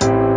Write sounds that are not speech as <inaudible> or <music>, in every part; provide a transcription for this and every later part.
Bonjour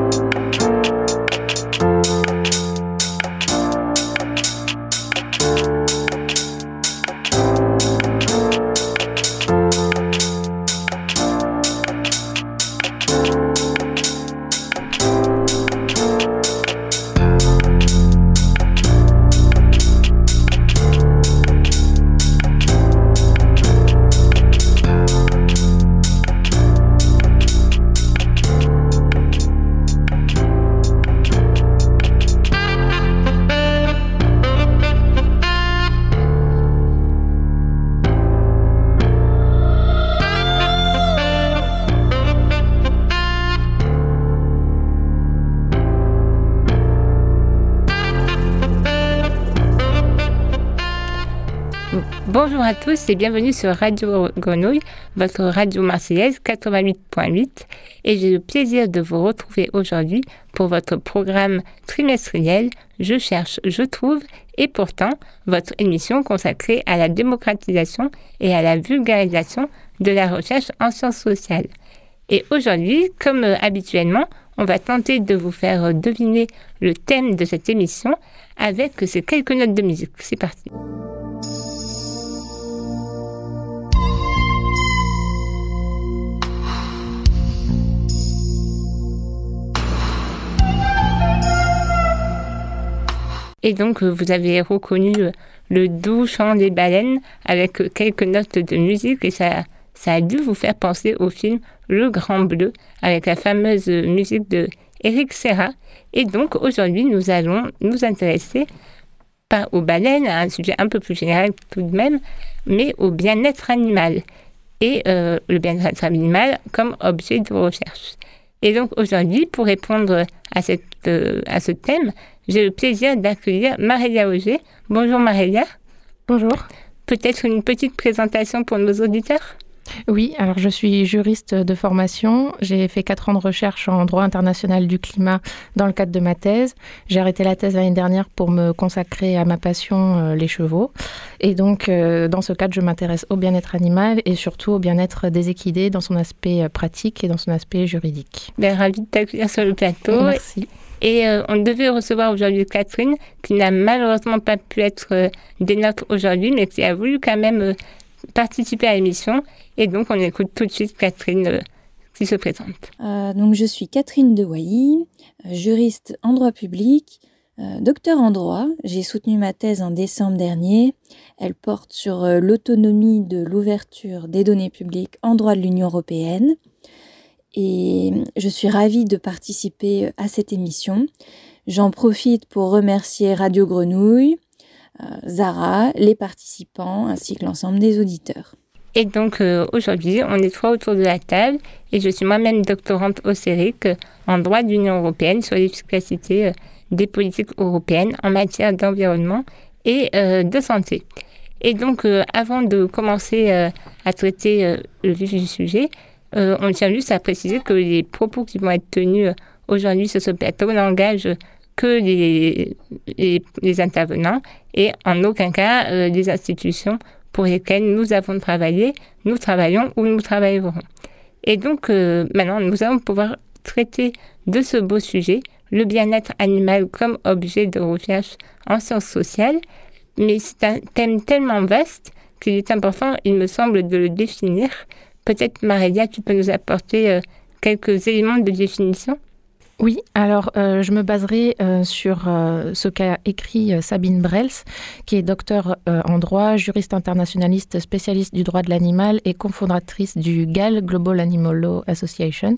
tous et bienvenue sur Radio Grenouille, votre radio marseillaise 88.8. Et j'ai le plaisir de vous retrouver aujourd'hui pour votre programme trimestriel Je cherche, je trouve et pourtant votre émission consacrée à la démocratisation et à la vulgarisation de la recherche en sciences sociales. Et aujourd'hui, comme euh, habituellement, on va tenter de vous faire deviner le thème de cette émission avec ces quelques notes de musique. C'est parti. Et donc, euh, vous avez reconnu euh, le doux chant des baleines avec euh, quelques notes de musique et ça, ça a dû vous faire penser au film Le Grand Bleu avec la fameuse musique de Eric Serra. Et donc, aujourd'hui, nous allons nous intéresser pas aux baleines, à un sujet un peu plus général tout de même, mais au bien-être animal et le bien-être animal comme objet de recherche. Et donc aujourd'hui, pour répondre à, cette, à ce thème, j'ai le plaisir d'accueillir Marélia Auger. Bonjour Marélia. Bonjour. Peut-être une petite présentation pour nos auditeurs? Oui, alors je suis juriste de formation. J'ai fait quatre ans de recherche en droit international du climat dans le cadre de ma thèse. J'ai arrêté la thèse l'année dernière pour me consacrer à ma passion, euh, les chevaux. Et donc, euh, dans ce cadre, je m'intéresse au bien-être animal et surtout au bien-être des équidés dans son aspect euh, pratique et dans son aspect juridique. Bien, ravie de t'accueillir sur le plateau. Merci. Et euh, on devait recevoir aujourd'hui Catherine, qui n'a malheureusement pas pu être euh, des nôtres aujourd'hui, mais qui a voulu quand même euh, participer à l'émission. Et donc, on écoute tout de suite Catherine qui se présente. donc, je suis Catherine Dewailly, juriste en droit public, docteur en droit. J'ai soutenu ma thèse en décembre dernier. Elle porte sur l'autonomie de l'ouverture des données publiques en droit de l'Union européenne et je suis ravie de participer à cette émission. J'en profite pour remercier Radio Grenouille, euh, Zara, les participants ainsi que l'ensemble des auditeurs. Et donc euh, aujourd'hui, on est trois autour de la table et je suis moi-même doctorante au CERIC en droit de l'Union européenne sur l'efficacité euh, des politiques européennes en matière d'environnement et de santé. Et donc avant de commencer à traiter le vif du sujet, euh, on tient juste à préciser que les propos qui vont être tenus euh, aujourd'hui sur ce plateau n'engagent que les, intervenants et en aucun cas euh, les institutions pour lesquelles nous avons travaillé, nous travaillons ou nous travaillerons. Et donc maintenant, nous allons pouvoir traiter de ce beau sujet, le bien-être animal comme objet de recherche en sciences sociales, mais c'est un thème tellement vaste qu'il est important, il me semble, de le définir Peut-être, Marélia, tu peux nous apporter euh, quelques éléments de définition? Oui, alors euh, je me baserai euh, sur ce qu'a écrit Sabine Brels, qui est docteur en droit, juriste internationaliste, spécialiste du droit de l'animal et cofondatrice du GAL, Global Animal Law Association.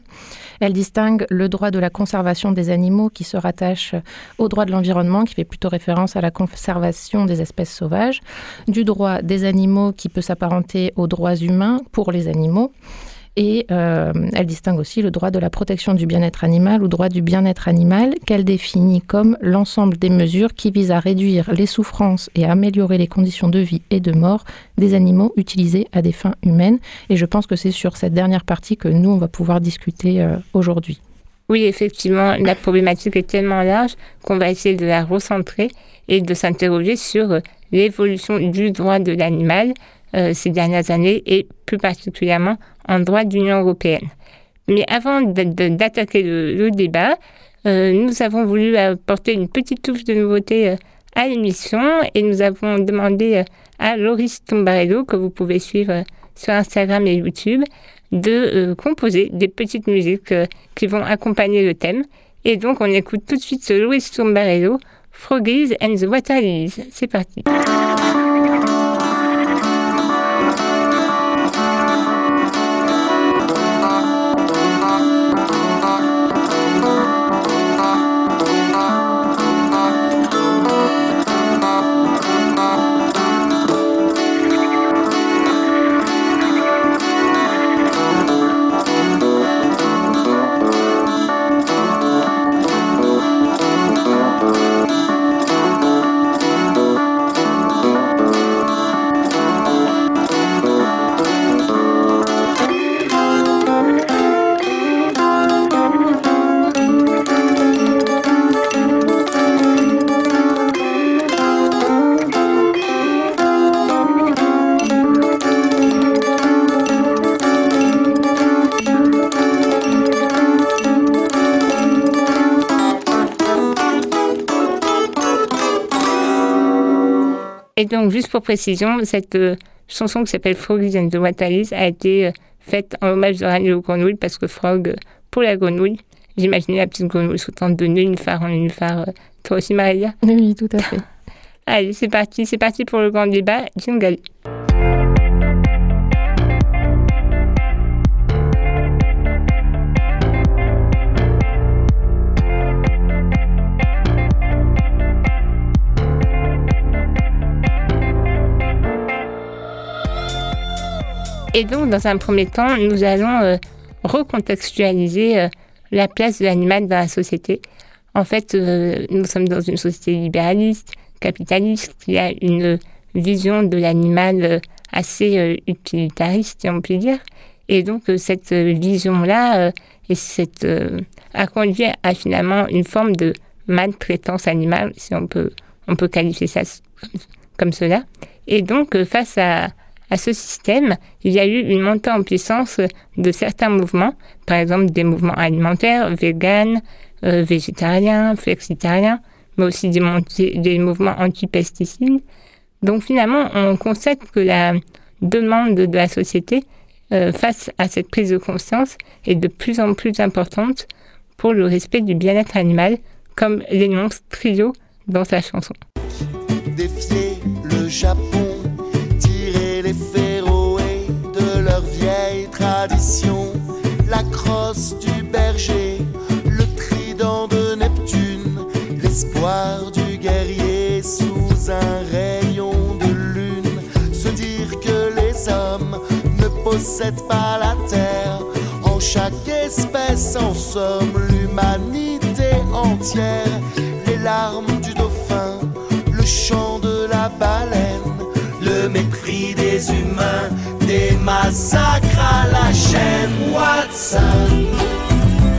Elle distingue le droit de la conservation des animaux qui se rattache au droit de l'environnement, qui fait plutôt référence à la conservation des espèces sauvages, du droit des animaux qui peut s'apparenter aux droits humains pour les animaux et euh, elle distingue aussi le droit de la protection du bien-être animal ou droit du bien-être animal qu'elle définit comme l'ensemble des mesures qui visent à réduire les souffrances et à améliorer les conditions de vie et de mort des animaux utilisés à des fins humaines. Et je pense que c'est sur cette dernière partie que nous, on va pouvoir discuter euh, aujourd'hui. Oui, effectivement, la problématique est tellement large qu'on va essayer de la recentrer et de s'interroger sur euh, l'évolution du droit de l'animal ces dernières années et plus particulièrement en droit d'Union européenne. Mais avant d'attaquer le, débat, nous avons voulu apporter une petite touche de nouveauté à l'émission et nous avons demandé à Loris Tombarello, que vous pouvez suivre sur Instagram et YouTube, de composer des petites musiques qui vont accompagner le thème. Et donc, on écoute tout de suite Loris Tombarello, Froggies and the Water C'est parti. Donc, juste pour précision, cette euh, chanson qui s'appelle Frogs and the Watalis a été euh, faite en hommage de Rani au grenouille parce que Frog, pour la grenouille, j'imaginais la petite grenouille sautant de nénuphar en nénuphar. Toi aussi, Maria? Oui, tout à fait. Allez, c'est parti, c'est parti pour le grand débat. Jingle. Et donc, dans un premier temps, nous allons euh, recontextualiser euh, la place de l'animal dans la société. En fait, euh, nous sommes dans une société libéraliste, capitaliste, qui a une vision de l'animal assez utilitariste, si on peut dire. Et donc, cette vision-là et cette, a conduit à finalement une forme de maltraitance animale, si on peut, on peut qualifier ça comme cela. Et donc, face à, à ce système, il y a eu une montée en puissance de certains mouvements, par exemple des mouvements alimentaires, véganes, euh, végétariens, flexitariens, mais aussi des, mouvements anti-pesticides. Donc finalement, on constate que la demande de la société euh, face à cette prise de conscience est de plus en plus importante pour le respect du bien-être animal, comme l'énonce Trio dans sa chanson. Défier le Japon la crosse du berger, le trident de Neptune, l'espoir du guerrier sous un rayon de lune. Se dire que les hommes ne possèdent pas la terre, en chaque espèce en somme l'humanité entière, les larmes du dauphin, le chant de la baleine, le mépris des humains des massacres à la chaîne. Watson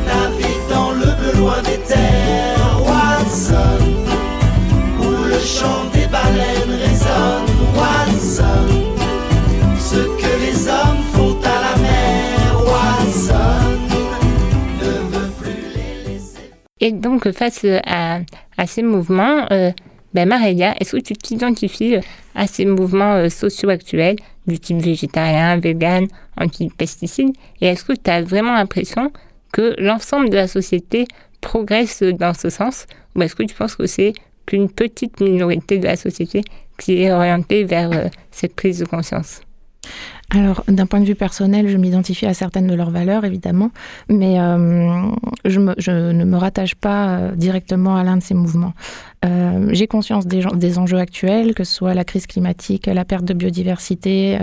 navigue dans le bleu loin des terres. Watson, où le chant des baleines résonne. Watson, ce que les hommes font à la mer. Watson ne veut plus les laisser. Et donc, face à, à ces mouvements, euh, ben Maria, est-ce que tu t'identifies à ces mouvements euh, sociaux actuels du type végétarien, vegan, anti-pesticides? Et est-ce que tu as vraiment l'impression que l'ensemble de la société progresse dans ce sens? Ou est-ce que tu penses que c'est qu'une petite minorité de la société qui est orientée vers euh, cette prise de conscience? Alors, d'un point de vue personnel, je m'identifie à certaines de leurs valeurs, évidemment, mais euh, je, ne me rattache pas euh, directement à l'un de ces mouvements. Euh, j'ai conscience des, enjeux actuels, que ce soit la crise climatique, la perte de biodiversité,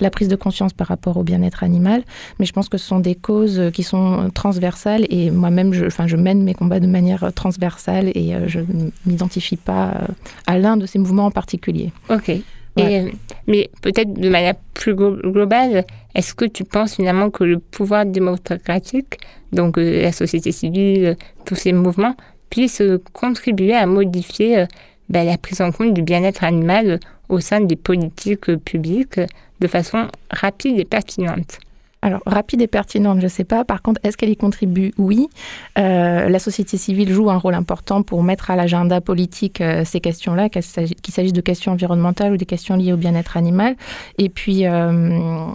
la prise de conscience par rapport au bien-être animal, mais je pense que ce sont des causes qui sont transversales et moi-même, je, je mène mes combats de manière transversale et je ne m'identifie pas à l'un de ces mouvements en particulier. Ok. Euh, mais peut-être de manière plus globale, est-ce que tu penses finalement que le pouvoir démocratique, donc euh, la société civile, tous ces mouvements, puissent contribuer à modifier euh, ben, la prise en compte du bien-être animal au sein des politiques publiques de façon rapide et pertinente? Alors, rapide et pertinente, je ne sais pas. Par contre, est-ce qu'elle y contribue? Oui. Euh, la société civile joue un rôle important pour mettre à l'agenda politique euh, ces questions-là, qu'il s'agisse de questions environnementales ou des questions liées au bien-être animal. Et puis, euh,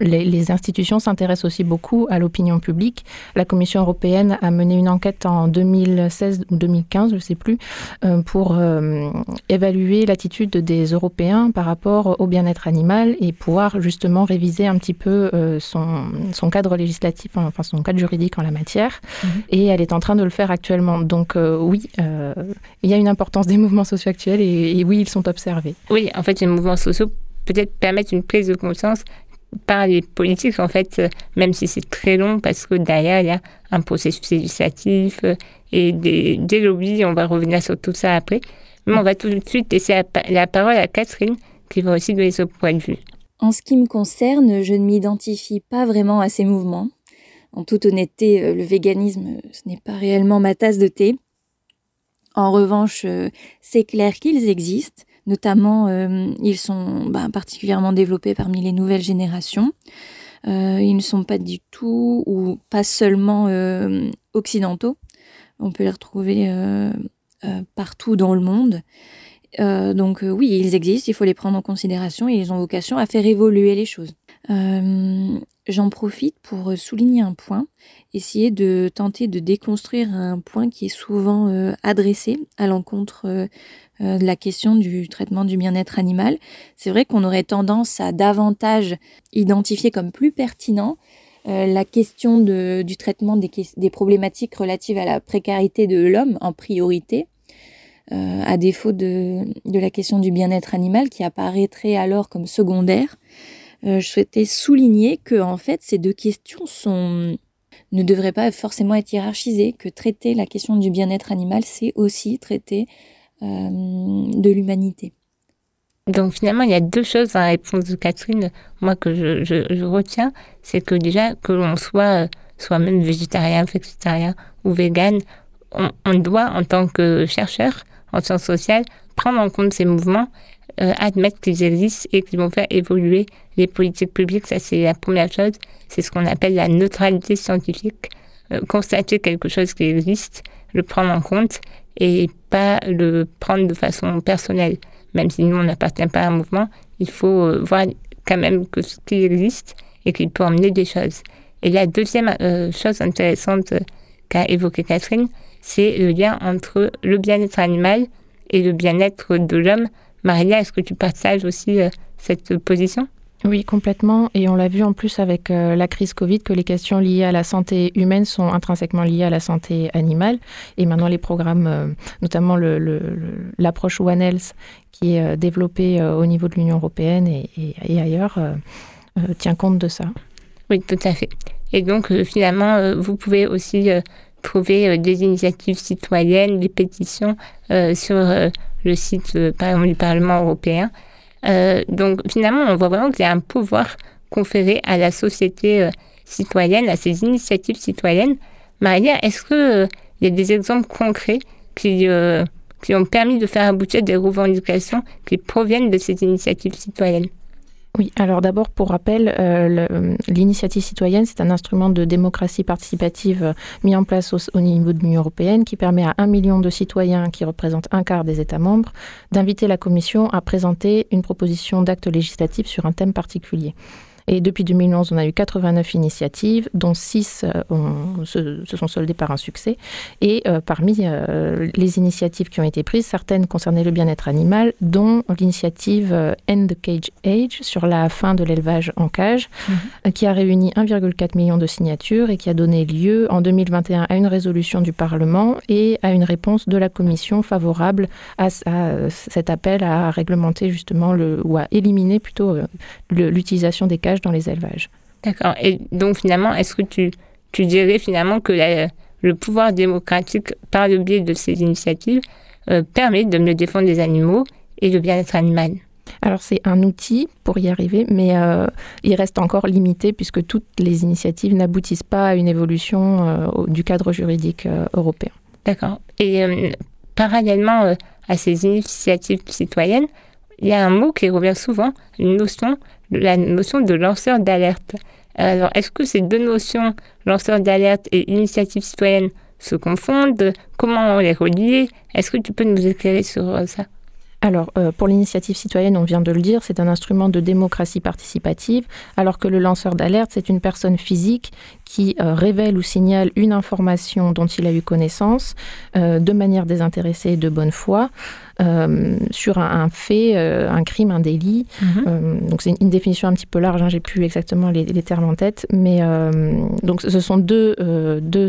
les, les, institutions s'intéressent aussi beaucoup à l'opinion publique. La Commission européenne a mené une enquête en 2016 ou 2015, je ne sais plus, pour évaluer l'attitude des Européens par rapport au bien-être animal et pouvoir justement réviser un petit peu euh, son, cadre législatif, enfin son cadre juridique en la matière, mhm. et elle est en train de le faire actuellement. Donc euh, oui, euh, il y a une importance des mouvements sociaux actuels et, oui, ils sont observés. Oui, en fait, les mouvements sociaux peut-être permettent une prise de conscience par les politiques, en fait, même si c'est très long, parce que derrière, il y a un processus législatif et des, des lobbies, on va revenir sur tout ça après. Mais on va tout de suite laisser la, la parole à Catherine, qui va aussi donner son point de vue. En ce qui me concerne, je ne m'identifie pas vraiment à ces mouvements. En toute honnêteté, euh, le véganisme, euh, ce n'est pas réellement ma tasse de thé. En revanche, euh, c'est clair qu'ils existent. Notamment, ils sont bah, particulièrement développés parmi les nouvelles générations. ils ne sont pas du tout ou pas seulement occidentaux. On peut les retrouver partout dans le monde. Euh, donc euh, oui, ils existent, il faut les prendre en considération et ils ont vocation à faire évoluer les choses. Euh, j'en profite pour souligner un point, essayer de tenter de déconstruire un point qui est souvent adressé à l'encontre de la question du traitement du bien-être animal. C'est vrai qu'on aurait tendance à davantage identifier comme plus pertinent la question du traitement des problématiques relatives à la précarité de l'homme en priorité, euh, à défaut de, la question du bien-être animal qui apparaîtrait alors comme secondaire. Euh, je souhaitais souligner que en fait ces deux questions ne devraient pas forcément être hiérarchisées, que traiter la question du bien-être animal, c'est aussi traiter euh, de l'humanité. Donc finalement, il y a deux choses dans la réponse de Catherine, moi que je, retiens, c'est que déjà que l'on soit soi-même végétarien, végétarien ou vegan, on, doit en tant que chercheur en sciences sociales, prendre en compte ces mouvements, euh, admettre qu'ils existent et qu'ils vont faire évoluer les politiques publiques. Ça, c'est la première chose. C'est ce qu'on appelle la neutralité scientifique. Euh, constater quelque chose qui existe, le prendre en compte et pas le prendre de façon personnelle. Même si nous, on n'appartient pas à un mouvement, il faut euh, voir quand même que ce qui existe et qu'il peut emmener des choses. Et la deuxième chose intéressante qu'a évoqué Catherine, c'est le lien entre le bien-être animal et le bien-être de l'homme. Maria, est-ce que tu partages aussi euh, cette position? Oui, complètement. Et on l'a vu en plus avec euh, la crise Covid que les questions liées à la santé humaine sont intrinsèquement liées à la santé animale. Et maintenant, les programmes, euh, notamment l'approche le, One Health qui est développée au niveau de l'Union européenne et, et ailleurs, tient compte de ça. Oui, tout à fait. Et donc, finalement, vous pouvez aussi trouver euh, des initiatives citoyennes, des pétitions euh, sur euh, le site par exemple, du Parlement européen. donc finalement, on voit vraiment qu'il y a un pouvoir conféré à la société citoyenne, à ces initiatives citoyennes. Maria, est-ce qu'il il y a des exemples concrets qui, qui ont permis de faire aboutir des revendications qui proviennent de ces initiatives citoyennes? Oui, alors d'abord, pour rappel, euh, l'initiative citoyenne, c'est un instrument de démocratie participative euh, mis en place au, niveau de l'Union européenne qui permet à un million de citoyens qui représentent un quart des États membres d'inviter la Commission à présenter une proposition d'acte législatif sur un thème particulier. Et depuis 2011, on a eu 89 initiatives, dont 6 euh, se, sont soldées par un succès. Et euh, parmi euh, les initiatives qui ont été prises, certaines concernaient le bien-être animal, dont l'initiative End the Cage Age sur la fin de l'élevage en cage, mhm. qui a réuni 1,4 million de signatures et qui a donné lieu en 2021 à une résolution du Parlement et à une réponse de la Commission favorable à, cet appel à réglementer justement le, ou à éliminer plutôt l'utilisation des cages dans les élevages. D'accord. Et donc finalement, est-ce que tu, tu dirais finalement que le pouvoir démocratique, par le biais de ces initiatives, euh, permet de mieux défendre les animaux et le bien-être animal? Alors c'est un outil pour y arriver, mais euh, il reste encore limité puisque toutes les initiatives n'aboutissent pas à une évolution euh, du cadre juridique européen. D'accord. Et parallèlement à ces initiatives citoyennes, il y a un mot qui revient souvent, une notion la notion de lanceur d'alerte. Alors, est-ce que ces deux notions, lanceur d'alerte et initiative citoyenne, se confondent? Comment on les relie? Est-ce que tu peux nous éclairer sur euh, ça? Alors, euh, pour l'initiative citoyenne, on vient de le dire, c'est un instrument de démocratie participative, alors que le lanceur d'alerte, c'est une personne physique qui euh, révèle ou signale une information dont il a eu connaissance de manière désintéressée et de bonne foi. Sur un, fait, un crime, un délit. Mhm. donc c'est une, définition un petit peu large, hein, j'ai plus exactement les, termes en tête, mais donc ce sont deux, deux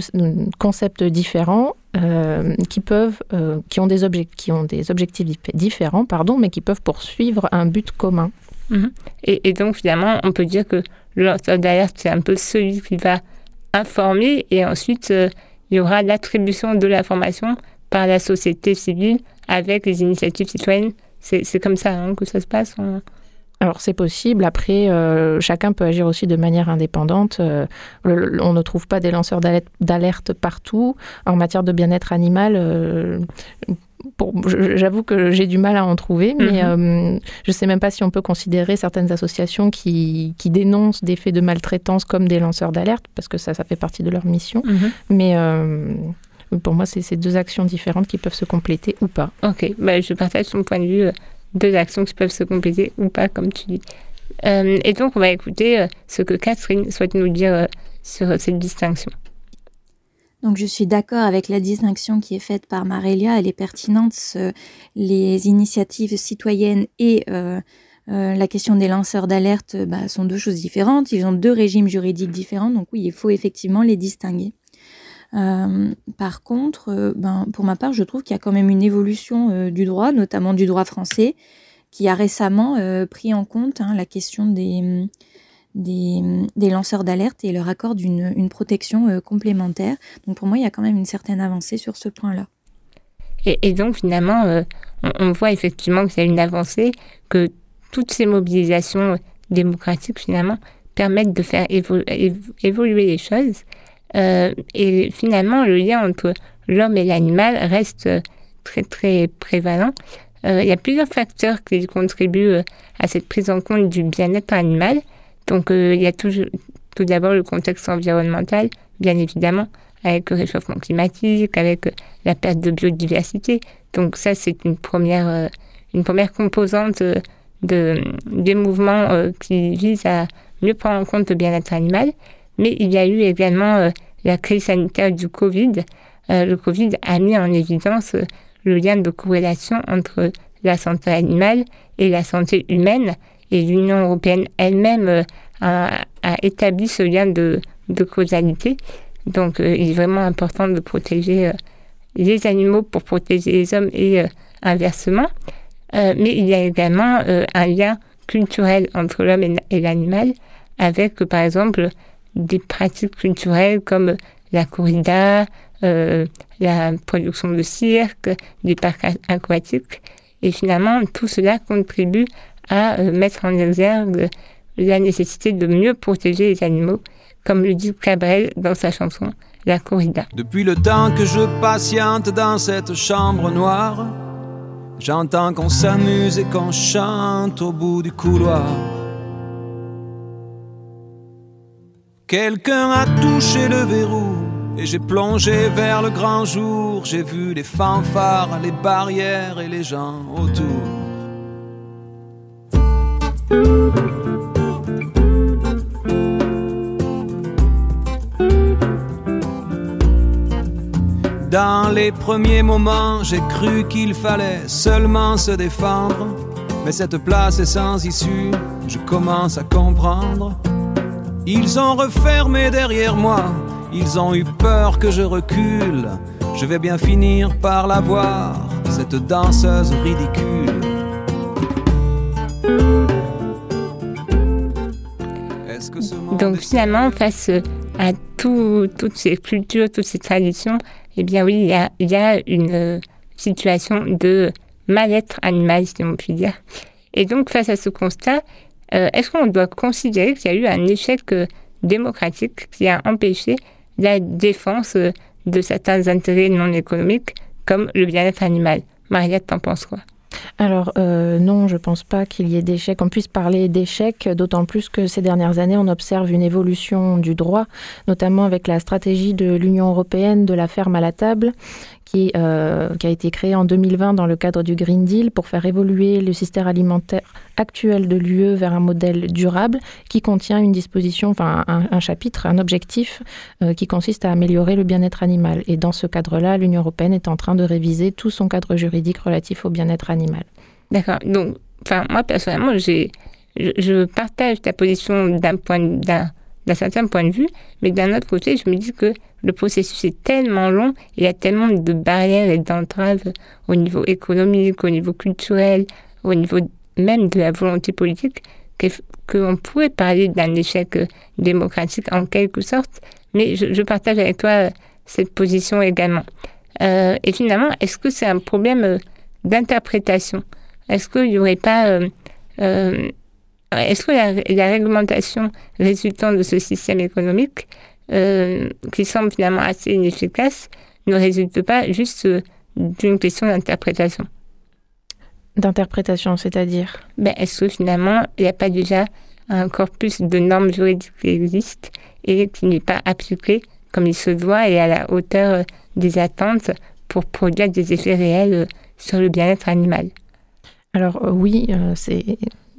concepts différents euh, qui peuvent, euh, qui ont des objectifs, qui ont des objectifs différents, pardon, mais qui peuvent poursuivre un but commun. Mhm. Et, donc finalement, on peut dire que le lanceur d'alerte, c'est un peu celui qui va informer, et ensuite euh, il y aura l'attribution de l'information par la société civile avec les initiatives citoyennes. C'est comme ça hein, que ça se passe. Alors c'est possible. Après, euh, chacun peut agir aussi de manière indépendante. Euh, on ne trouve pas des lanceurs d'alerte partout. En matière de bien-être animal, euh, j'avoue que j'ai du mal à en trouver, mais mhm. je ne sais même pas si on peut considérer certaines associations qui, dénoncent des faits de maltraitance comme des lanceurs d'alerte, parce que ça, ça fait partie de leur mission. Mhm. Mais pour moi, c'est ces deux actions différentes qui peuvent se compléter ou pas. Ok, bah, je partage son point de vue deux actions qui peuvent se compléter ou pas, comme tu dis. Euh, et donc, on va écouter euh, ce que Catherine souhaite nous dire euh, sur cette distinction. Donc, je suis d'accord avec la distinction qui est faite par Marélia. Elle est pertinente. les initiatives citoyennes et la question des lanceurs d'alerte bah, sont deux choses différentes. Ils ont deux régimes juridiques différents. Donc, oui, il faut effectivement les distinguer. Euh, par contre, euh, ben, pour ma part, je trouve qu'il y a quand même une évolution euh, du droit, notamment du droit français, qui a récemment pris en compte hein, la question des, lanceurs d'alerte et leur accorde une, protection complémentaire. Donc pour moi, il y a quand même une certaine avancée sur ce point-là. Et, donc finalement, on, voit effectivement y a une avancée, que toutes ces mobilisations démocratiques finalement permettent de faire évoluer les choses. Euh, et finalement, le lien entre l'homme et l'animal reste très, très prévalent. Euh, il y a plusieurs facteurs qui contribuent euh, à cette prise en compte du bien-être animal. Donc, il y a tout, tout d'abord le contexte environnemental, bien évidemment, avec le réchauffement climatique, avec la perte de biodiversité. Donc, ça, c'est une première, une première composante de, des mouvements qui visent à mieux prendre en compte le bien-être animal. Mais il y a eu également euh, la crise sanitaire du Covid. Euh, le Covid a mis en évidence euh, le lien de corrélation entre la santé animale et la santé humaine. Et l'Union européenne elle-même a, établi ce lien de, causalité. Donc il est vraiment important de protéger les animaux pour protéger les hommes et inversement. mais il y a également un lien culturel entre l'homme et l'animal avec, par exemple, des pratiques culturelles comme la corrida, euh, la production de cirque, des parcs aquatiques. Et finalement, tout cela contribue à euh, mettre en exergue la nécessité de mieux protéger les animaux, comme le dit Cabrel dans sa chanson La corrida. Depuis le temps que je patiente dans cette chambre noire, j'entends qu'on s'amuse et qu'on chante au bout du couloir. Quelqu'un a touché le verrou et j'ai plongé vers le grand jour. J'ai vu les fanfares, les barrières et les gens autour. Dans les premiers moments, j'ai cru qu'il fallait seulement se défendre. Mais cette place est sans issue, je commence à comprendre. Ils ont refermé derrière moi, ils ont eu peur que je recule. Je vais bien finir par la voir, cette danseuse ridicule. Donc finalement, face à toutes ces cultures, toutes ces traditions, eh bien oui, il y a, une situation de mal-être animal, si on peut dire. Et donc face à ce constat, euh, est-ce qu'on doit considérer qu'il y a eu un échec euh, démocratique qui a empêché la défense euh, de certains intérêts non économiques comme le bien-être animal? Mariette, t'en penses quoi? Alors non, je ne pense pas qu'il y ait d'échecs, qu'on puisse parler d'échecs, d'autant plus que ces dernières années, on observe une évolution du droit, notamment avec la stratégie de l'Union européenne de la ferme à la table, qui, euh, qui, a été créée en 2020 dans le cadre du Green Deal pour faire évoluer le système alimentaire actuel de l'UE vers un modèle durable qui contient une disposition, enfin un, chapitre, un objectif euh, qui consiste à améliorer le bien-être animal. Et dans ce cadre-là, l'Union européenne est en train de réviser tout son cadre juridique relatif au bien-être animal. D'accord. Donc, enfin, moi personnellement, j'ai, je, partage ta position d'un point, d'un, d'un certain point de vue, mais d'un autre côté, je me dis que le processus est tellement long, il y a tellement de barrières et d'entraves au niveau économique, au niveau culturel, au niveau même de la volonté politique, qu'on pourrait parler d'un échec euh, démocratique en quelque sorte, mais je, partage avec toi euh, cette position également. Euh, et finalement, est-ce que c'est un problème d'interprétation? Est-ce qu'il n'y aurait pas... est-ce que la, réglementation résultant de ce système économique, qui semble finalement assez inefficace, ne résulte pas juste d'une question d'interprétation? D'interprétation, c'est-à-dire? Ben, Est-ce que finalement, il n'y a pas déjà un corpus de normes juridiques qui existe et qui n'est pas appliqué comme il se doit et à la hauteur des attentes pour produire des effets réels sur le bien-être animal? Alors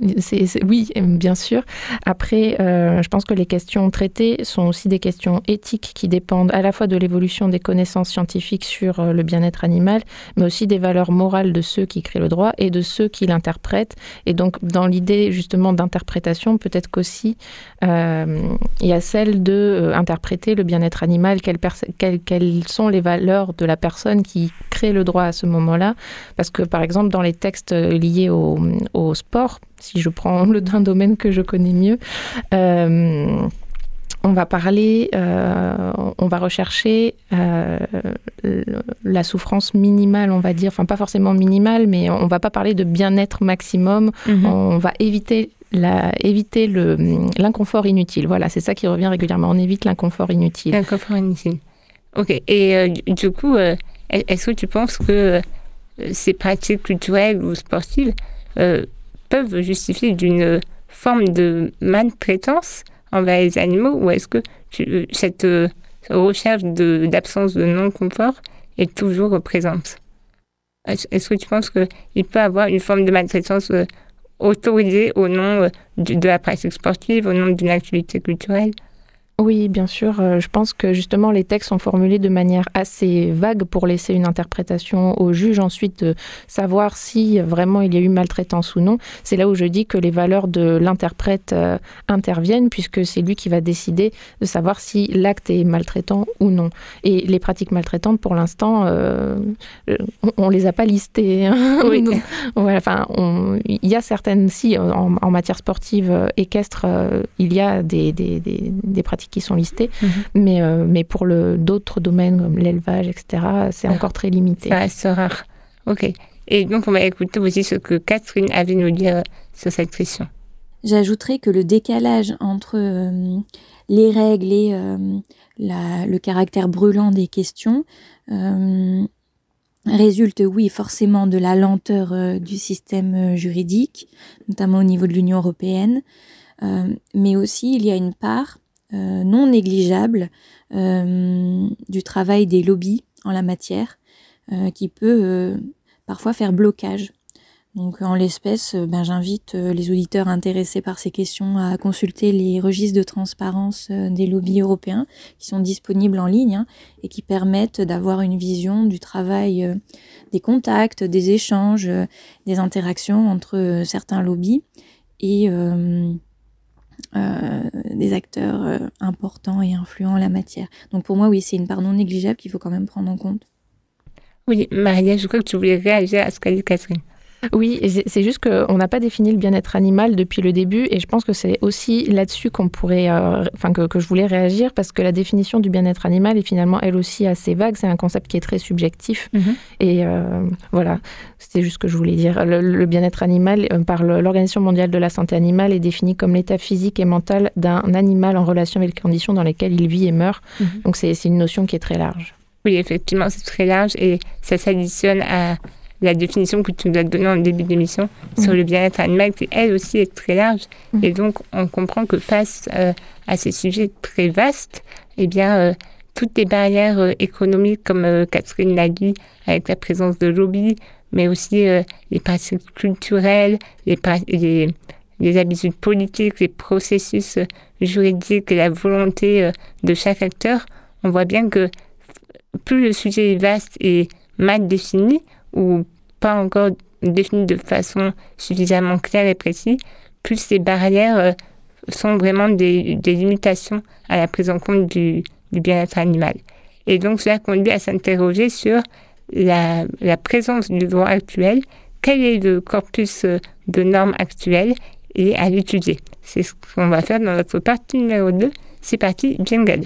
oui, bien sûr. Après, euh, je pense que les questions traitées sont aussi des questions éthiques qui dépendent à la fois de l'évolution des connaissances scientifiques sur euh, le bien-être animal, mais aussi des valeurs morales de ceux qui créent le droit et de ceux qui l'interprètent. Et donc, dans l'idée justement d'interprétation, peut-être qu'aussi euh, il y a celle de interpréter le bien-être animal, quelles, sont les valeurs de la personne qui crée le droit à ce moment-là. Parce que, par exemple, dans les textes liés au sport, si je prends <laughs> le d'un domaine que je connais mieux. Euh, on va parler, euh, on va rechercher euh, la souffrance minimale, on va dire, enfin pas forcément minimale, mais on va pas parler de bien-être maximum. Mhm. On va éviter la, éviter l'inconfort inutile. Voilà, c'est ça qui revient régulièrement. On évite l'inconfort inutile. L'inconfort inutile. Ok. Et du coup, est-ce que tu penses que ces pratiques culturelles ou sportives peuvent justifier d'une forme de maltraitance envers les animaux ou est-ce que tu, cette euh, recherche d'absence de, non-confort est toujours présente? Est-ce que tu penses qu'il peut avoir une forme de maltraitance euh, autorisée au nom euh, de la pratique sportive, au nom d'une activité culturelle? Oui, bien sûr. Euh, je pense que justement les textes sont formulés de manière assez vague pour laisser une interprétation au juge ensuite de savoir si vraiment il y a eu maltraitance ou non. C'est là où je dis que les valeurs de l'interprète euh, interviennent puisque c'est lui qui va décider de savoir si l'acte est maltraitant ou non. Et les pratiques maltraitantes, pour l'instant, euh, on, ne les a pas listées. Hein. <laughs> Oui. enfin, il y a certaines, si en, matière sportive équestre, il y a des, des, des pratiques qui sont listés, mhm. mais, euh, mais pour d'autres domaines comme l'élevage, etc., c'est encore très limité. Ça reste rare. Ok. Et donc, on va écouter aussi ce que Catherine avait nous dire sur cette question. J'ajouterais que le décalage entre euh, les règles et euh, la, le caractère brûlant des questions résulte, oui, forcément de la lenteur du système juridique, notamment au niveau de l'Union européenne, mais aussi il y a une part euh, non négligeable euh, du travail des lobbies en la matière euh, qui peut parfois faire blocage. Donc en l'espèce, ben, j'invite les auditeurs intéressés par ces questions à consulter les registres de transparence des lobbies européens qui sont disponibles en ligne hein, et qui permettent d'avoir une vision du travail des contacts, des échanges, des interactions entre certains lobbies et des acteurs euh, importants et influents en la matière. Donc pour moi, oui, c'est une part non négligeable qu'il faut quand même prendre en compte. Oui, Maria, je crois que tu voulais réagir à ce qu'a dit Catherine. Oui, c'est juste qu'on n'a pas défini le bien-être animal depuis le début et je pense que c'est aussi là-dessus qu'on pourrait, euh, enfin que, je voulais réagir parce que la définition du bien-être animal est finalement elle aussi assez vague. C'est un concept qui est très subjectif mhm. et euh, voilà, c'était juste ce que je voulais dire. Le, bien-être animal euh, par l'Organisation mondiale de la santé animale est défini comme l'état physique et mental d'un animal en relation avec les conditions dans lesquelles il vit et meurt. Mhm. Donc c'est une notion qui est très large. Oui, effectivement, c'est très large et ça s'additionne à la définition que tu nous as donnée en début d'émission sur le bien-être animal, qui elle aussi est très large. Et donc, on comprend que face à ces sujets très vastes, eh bien, toutes les barrières économiques, comme Catherine l'a dit, avec la présence de lobby, mais aussi les pratiques culturelles, les, les, les habitudes politiques, les processus juridiques et la volonté de chaque acteur, on voit bien que plus le sujet est vaste et mal défini, ou pas encore défini de façon suffisamment claire et précise, plus ces barrières euh, sont vraiment des, limitations à la prise en compte du, bien-être animal. Et donc cela conduit à s'interroger sur la, la, présence du droit actuel, quel est le corpus euh, de normes actuelles et à l'étudier. C'est ce qu'on va faire dans notre partie numéro 2. C'est parti, jingle.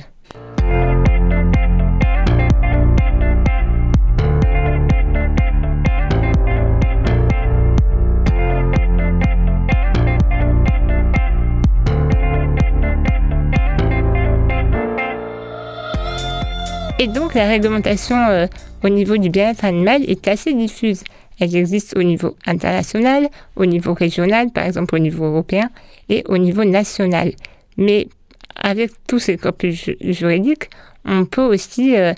Et donc la réglementation euh, au niveau du bien-être animal est assez diffuse. Elle existe au niveau international, au niveau régional, par exemple au niveau européen, et au niveau national. Mais avec tous ces corpus juridiques, on peut aussi euh,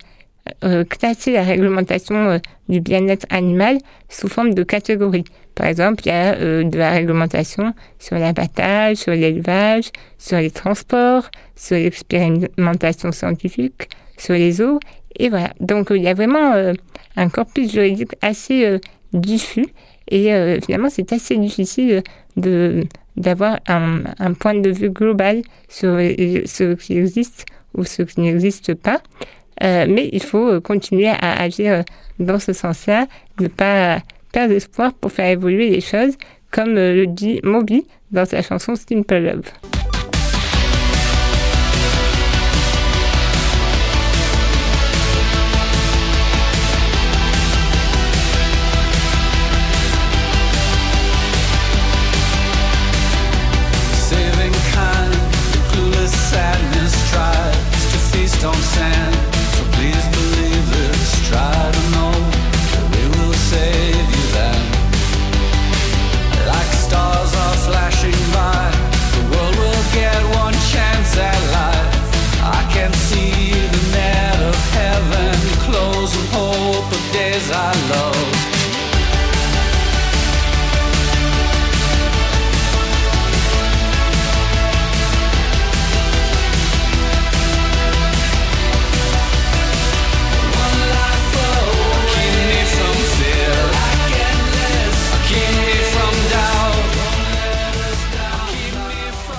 euh, classer la réglementation du bien-être animal sous forme de catégories. Par exemple, il y a de la réglementation sur l'abattage, sur l'élevage, sur les transports, sur l'expérimentation scientifique, sur les eaux. Et voilà. Donc, il y a vraiment euh, un corpus juridique assez euh, diffus. Et euh, finalement, c'est assez difficile de, d'avoir un, un, point de vue global sur ce qui existe ou ce qui n'existe pas. mais il faut continuer à agir dans ce sens-là, ne pas perdre espoir pour faire évoluer les choses, comme le dit Moby dans sa chanson Simple Love.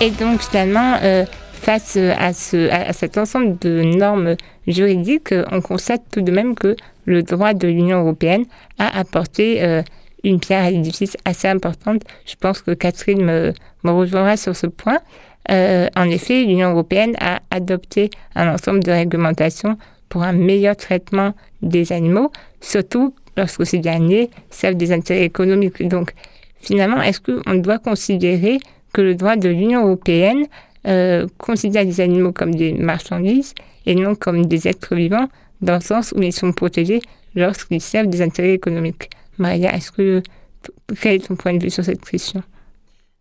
Et donc finalement, euh, face à, ce, à, cet ensemble de normes juridiques, euh, on constate tout de même que le droit de l'Union européenne a apporté euh, une pierre à l'édifice assez importante. Je pense que Catherine me, me rejoindra sur ce point. en effet, l'Union européenne a adopté un ensemble de réglementations pour un meilleur traitement des animaux, surtout lorsque ces derniers servent des intérêts économiques. Donc, finalement, est-ce qu'on doit considérer que le droit de l'Union européenne euh, considère les animaux comme des marchandises et non comme des êtres vivants, dans le sens où ils sont protégés lorsqu'ils servent des intérêts économiques. Maria, est-ce que quel est ton point de vue sur cette question?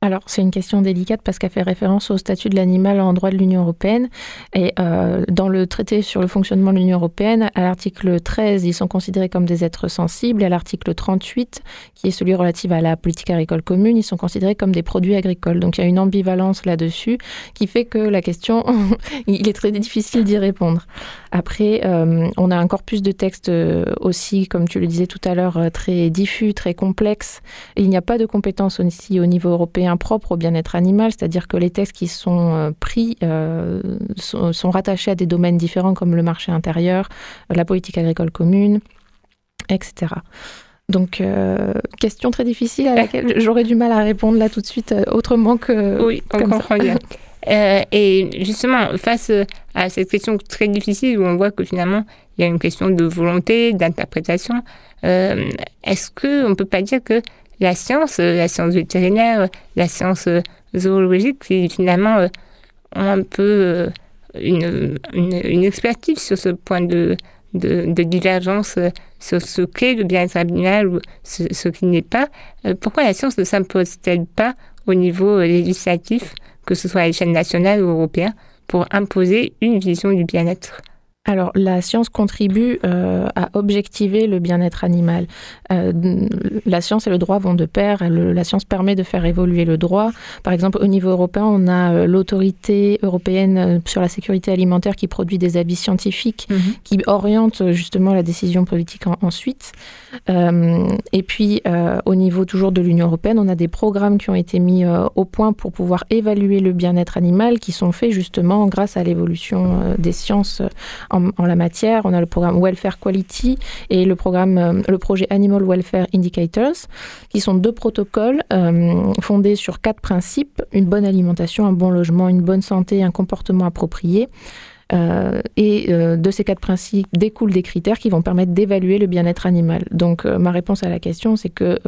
Alors, c'est une question délicate parce qu'elle fait référence au statut de l'animal en droit de l'Union européenne. Et euh, dans le traité sur le fonctionnement de l'Union européenne, à l'article 13, ils sont considérés comme des êtres sensibles. Et à l'article 38, qui est celui relatif à la politique agricole commune, ils sont considérés comme des produits agricoles. Donc, il y a une ambivalence là-dessus qui fait que la question, <laughs> il est très difficile d'y répondre. Après, euh, on a un corpus de textes euh, aussi, comme tu le disais tout à l'heure, très diffus, très complexe. Il n'y a pas de compétences aussi au niveau européen propre au bien-être animal, c'est-à-dire que les textes qui sont euh, pris euh, sont, rattachés à des domaines différents comme le marché intérieur, la politique agricole commune, etc. Donc, euh, question très difficile à laquelle j'aurais du mal à répondre là tout de suite, autrement que. Oui, on comprend bien. <laughs> et justement, face à cette question très difficile où on voit que finalement il y a une question de volonté, d'interprétation, est-ce qu'on ne peut pas dire que la science, euh, la science vétérinaire, la science euh, zoologique, qui finalement euh, un peu une, une, expertise sur ce point de, de, divergence sur ce qu'est le bien-être animal ou ce, qui n'est pas. pourquoi la science ne s'impose-t-elle pas au niveau législatif, que ce soit à l'échelle nationale ou européenne, pour imposer une vision du bien-être? Alors, la science contribue euh, à objectiver le bien-être animal. Euh, la science et le droit vont de pair. la science permet de faire évoluer le droit. Par exemple, au niveau européen, on a euh, l'autorité européenne sur la sécurité alimentaire qui produit des avis scientifiques mhm. qui orientent justement la décision politique ensuite. et puis, au niveau toujours de l'Union européenne, on a des programmes qui ont été mis au point pour pouvoir évaluer le bien-être animal qui sont faits justement grâce à l'évolution des sciences en la matière. On a le programme Welfare Quality et le programme, euh, le projet Animal Welfare Indicators, qui sont deux protocoles euh, fondés sur quatre principes une bonne alimentation, un bon logement, une bonne santé, un comportement approprié. Euh, et de ces quatre principes découlent des critères qui vont permettre d'évaluer le bien-être animal. Donc ma réponse à la question, c'est que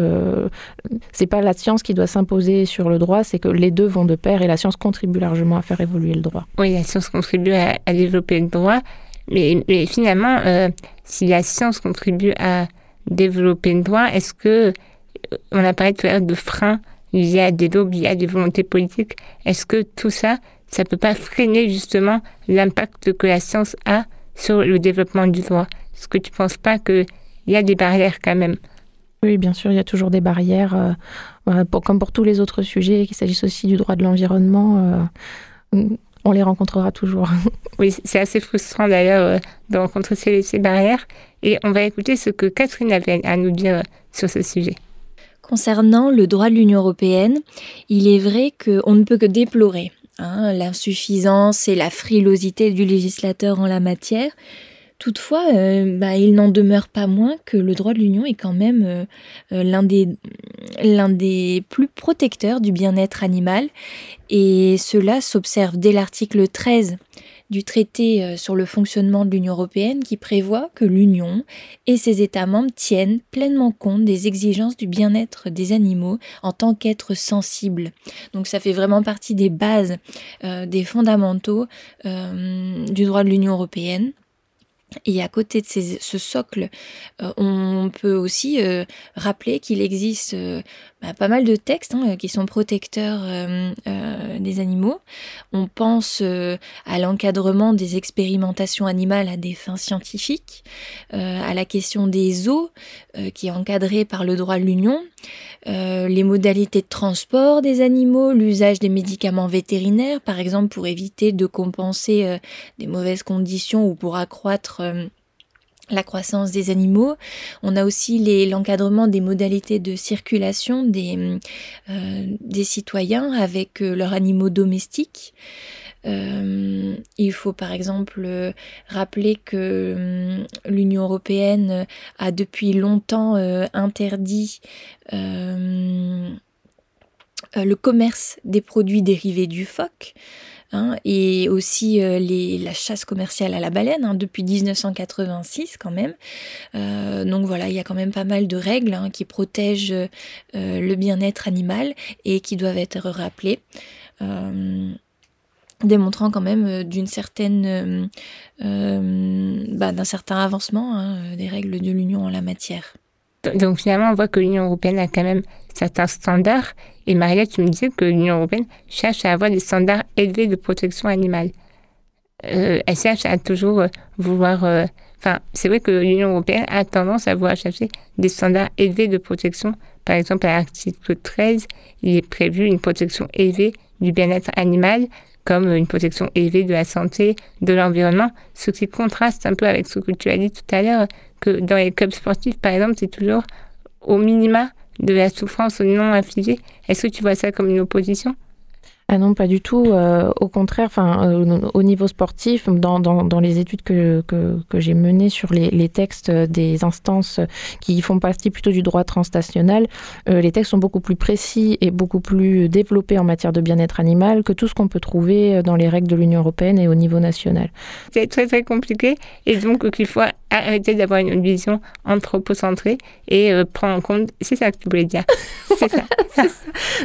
c'est pas la science qui doit s'imposer sur le droit, c'est que les deux vont de pair et la science contribue largement à faire évoluer le droit. Oui, la science contribue à développer le droit, mais, finalement, euh, si la science contribue à développer le droit, est-ce que euh, on a parlé tout à l'heure de freins liés à des lobbies, à des volontés politiques Est-ce que tout ça, ça peut pas freiner justement l'impact que la science a sur le développement du droit? Est-ce que tu penses pas qu'il y a des barrières quand même? Oui, bien sûr, il y a toujours des barrières, euh, comme pour tous les autres sujets, qu'il s'agisse aussi du droit de l'environnement on les rencontrera toujours. <laughs> oui, c'est assez frustrant d'ailleurs euh, de rencontrer ces, barrières. Et on va écouter ce que Catherine avait à nous dire euh, sur ce sujet. Concernant le droit de l'Union européenne, il est vrai qu'on ne peut que déplorer hein, l'insuffisance et la frilosité du législateur en la matière, Toutefois, euh, bah, il n'en demeure pas moins que le droit de l'Union est quand même euh, l'un des, l'un des plus protecteurs du bien-être animal et cela s'observe dès l'article 13 du traité sur le fonctionnement de l'Union européenne qui prévoit que l'Union et ses États membres tiennent pleinement compte des exigences du bien-être des animaux en tant qu'êtres sensibles. Donc ça fait vraiment partie des bases, des fondamentaux du droit de l'Union européenne. Et à côté de ce socle, euh, on peut aussi euh, rappeler qu'il existe euh, bah, pas mal de textes hein, qui sont protecteurs des animaux. On pense à l'encadrement des expérimentations animales à des fins scientifiques, à la question des eaux qui est encadrée par le droit de l'Union, les modalités de transport des animaux, l'usage des médicaments vétérinaires, par exemple pour éviter de compenser des mauvaises conditions ou pour accroître euh, la croissance des animaux. On a aussi l'encadrement des modalités de circulation des, euh, citoyens avec euh, leurs animaux domestiques. il faut par exemple rappeler que l'Union européenne a depuis longtemps interdit le commerce des produits dérivés du phoque. Hein, et aussi euh, la chasse commerciale à la baleine hein, depuis 1986 quand même. Euh, donc voilà, il y a quand même pas mal de règles hein, qui protègent euh, le bien-être animal et qui doivent être rappelées. démontrant quand même d'une certaine bah, d'un certain avancement des règles de l'Union en la matière. Donc finalement, on voit que l'Union européenne a quand même certains standards. Et Maria, tu me disais que l'Union européenne cherche à avoir des standards élevés de protection animale. Euh, elle cherche à toujours euh, vouloir... Euh, enfin, c'est vrai que l'Union européenne a tendance à vouloir chercher des standards élevés de protection. Par exemple, à l'article 13, il est prévu une protection élevée du bien-être animal comme une protection élevée de la santé, de l'environnement, ce qui contraste un peu avec ce que tu as dit tout à l'heure, que dans les clubs sportifs, par exemple, c'est toujours au minima de la souffrance non infligée. Est-ce que tu vois ça comme une opposition? Ah non, pas du tout. Euh, au contraire, enfin, euh, au niveau sportif, dans, dans, les études que, que, j'ai menées sur les, les, textes des instances qui font partie plutôt du droit transnational, euh, les textes sont beaucoup plus précis et beaucoup plus développés en matière de bien-être animal que tout ce qu'on peut trouver dans les règles de l'Union européenne et au niveau national. C'est très très compliqué et donc il faut arrêter d'avoir une vision anthropocentrée et prendre en compte. C'est ça que tu voulais dire. <laughs> C'est ça. ça.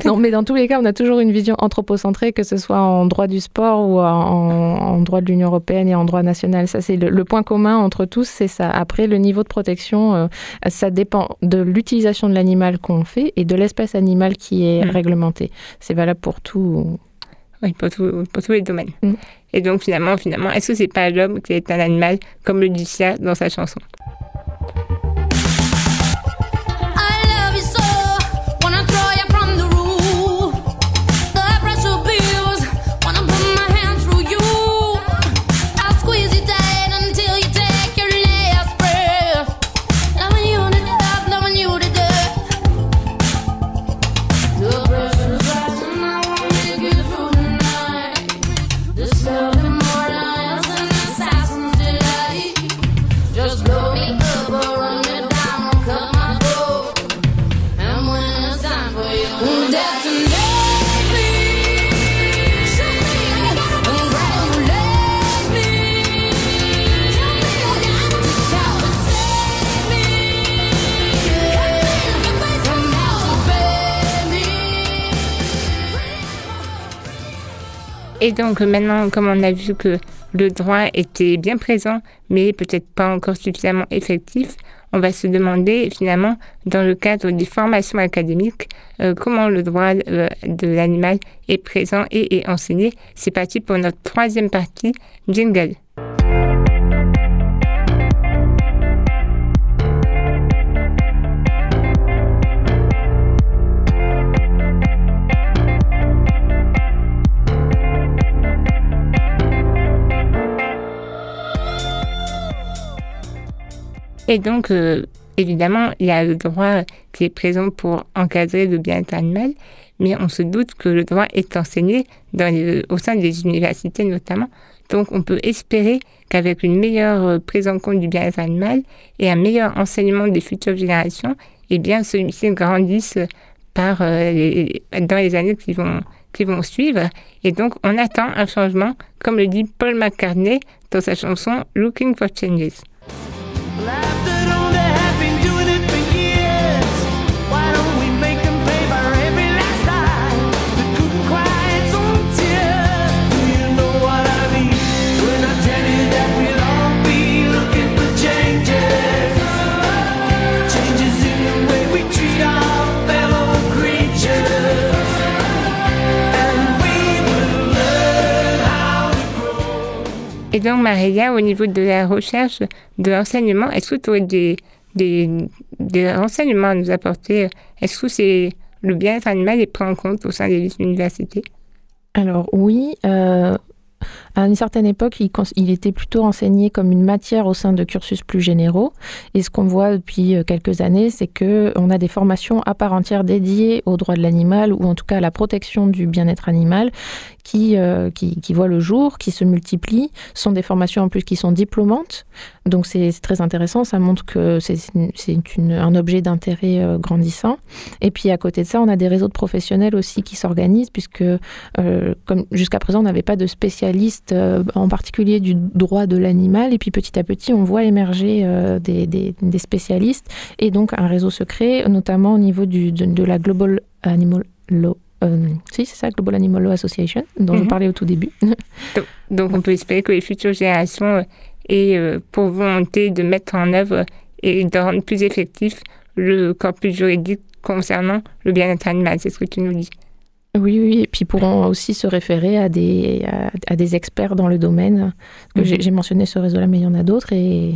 Non, mais dans tous les cas, on a toujours une vision anthropocentrée anthropocentré, que ce soit en droit du sport ou en, droit de l'Union européenne et en droit national. Ça, c'est le, point commun entre tous, c'est ça. Après, le niveau de protection, euh, ça dépend de l'utilisation de l'animal qu'on fait et de l'espèce animale qui est mm. réglementée. C'est valable pour tout. Oui, pour, tous les domaines. Mm. Et donc, finalement, finalement est-ce que c'est pas l'homme qui est un animal, comme le dit Sia dans sa chanson? Et donc maintenant, comme on a vu que le droit était bien présent, mais peut-être pas encore suffisamment effectif, on va se demander finalement, dans le cadre des formations académiques, euh, comment le droit euh, de l'animal est présent et est enseigné. C'est parti pour notre troisième partie, jingle. Et donc, euh, évidemment, il y a le droit qui est présent pour encadrer le bien-être animal, mais on se doute que le droit est enseigné au sein des universités notamment. Donc, on peut espérer qu'avec une meilleure euh, prise en compte du bien-être animal et un meilleur enseignement des futures générations, eh bien, celui-ci grandisse par, euh, dans les années qui vont suivre. Et donc, on attend un changement, comme le dit Paul McCartney dans sa chanson Looking for Changes. Donc, Maria, au niveau de la recherche, de l'enseignement, est-ce que tu aurais des, des, des, renseignements à nous apporter Est-ce que c'est le bien-être animal est pris en compte au sein des universités? Alors oui, euh, à une certaine époque, il, était plutôt enseigné comme une matière au sein de cursus plus généraux. Et ce qu'on voit depuis euh, quelques années, c'est qu'on a des formations à part entière dédiées aux droits de l'animal ou en tout cas à la protection du bien-être animal qui, euh, voient le jour, qui se multiplient. Ce sont des formations en plus qui sont diplômantes. Donc c'est très intéressant, ça montre que c'est un objet d'intérêt euh, grandissant. Et puis à côté de ça, on a des réseaux de professionnels aussi qui s'organisent, puisque jusqu'à présent, on n'avait pas de spécialistes euh, en particulier du droit de l'animal. Et puis petit à petit, on voit émerger euh, des, spécialistes et donc un réseau secret, notamment au niveau du, de, la Global Animal Law. Euh, si, c'est ça, Global Animal Law Association, dont je mhm. parlais au tout début. <laughs> donc, on peut espérer que les futures générations aient pour volonté de mettre en œuvre et de rendre plus effectif le corpus juridique concernant le bien-être animal. C'est ce que tu nous dis. Oui, oui, et puis pourront aussi se référer à des, à, des experts dans le domaine. que mhm. J'ai mentionné ce réseau-là, mais il y en a d'autres, et,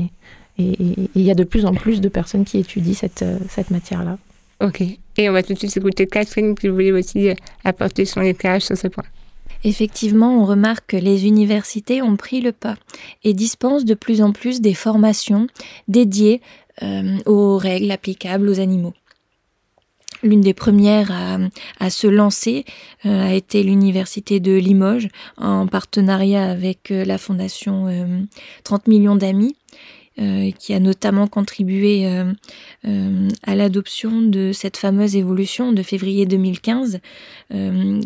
il y a de plus en plus de personnes qui étudient cette, cette matière-là. Ok, et on va tout de suite écouter Catherine qui voulait aussi apporter son éclairage sur ce point. Effectivement, on remarque que les universités ont pris le pas et dispensent de plus en plus des formations dédiées euh, aux règles applicables aux animaux. L'une des premières à, se lancer euh, a été l'université de Limoges en partenariat avec euh, la fondation 30 euh, millions d'amis. qui a notamment contribué à l'adoption de cette fameuse évolution de février 2015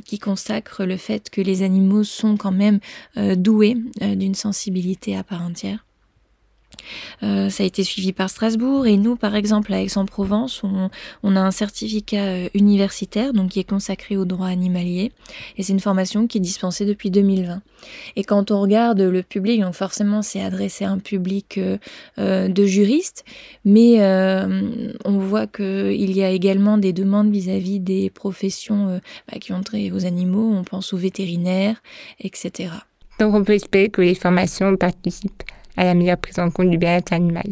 qui consacre le fait que les animaux sont quand même doués d'une sensibilité à part entière. Euh, ça a été suivi par Strasbourg et nous, par exemple, à Aix-en-Provence, on, a un certificat euh, universitaire donc qui est consacré au droit animalier et c'est une formation qui est dispensée depuis 2020. Et quand on regarde le public, donc forcément c'est adressé à un public euh, de juristes, mais on voit qu'il y a également des demandes vis-à-vis des professions bah, qui ont trait aux animaux, on pense aux vétérinaires, etc. Donc on peut espérer que les formations participent à la meilleure prise en compte du bien-être animal.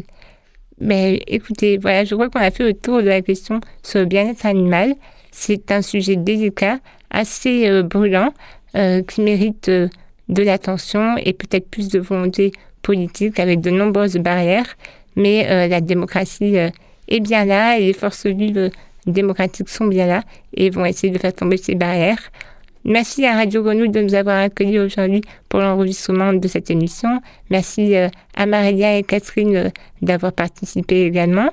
Mais écoutez, voilà, je crois qu'on a fait le tour de la question sur le bien-être animal. C'est un sujet délicat, assez euh, brûlant, euh, qui mérite euh, de l'attention et peut-être plus de volonté politique avec de nombreuses barrières. Mais la démocratie est bien là et les forces vives démocratiques sont bien là et vont essayer de faire tomber ces barrières. Merci à Radio Grenouille de nous avoir accueillis aujourd'hui pour l'enregistrement de cette émission. Merci euh, à Maria et Catherine euh, d'avoir participé également.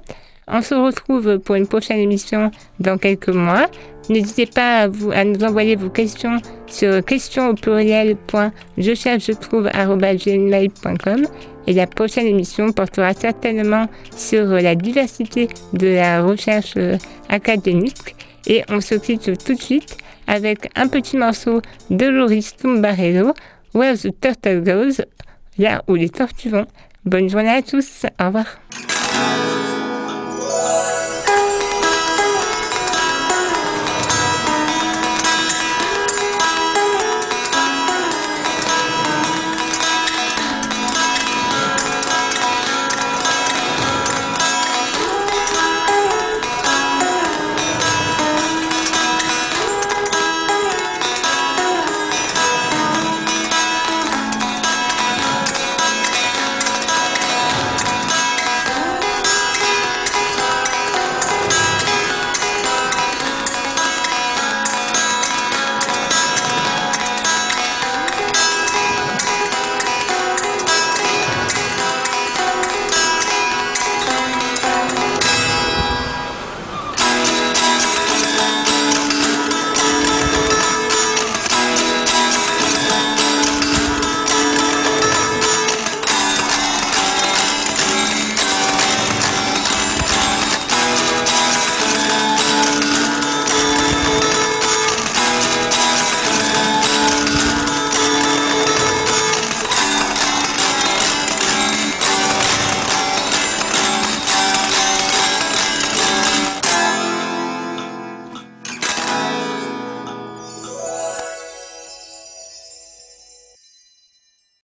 On se retrouve pour une prochaine émission dans quelques mois. N'hésitez pas à, nous envoyer vos questions sur questions au pluriel je cherche je trouve et la prochaine émission portera certainement sur la diversité de la recherche euh, académique et on se quitte tout de suite avec un petit morceau de Loris Tumbarello, Where the Turtle Goes, là où les tortues vont. Bonne journée à tous, au revoir.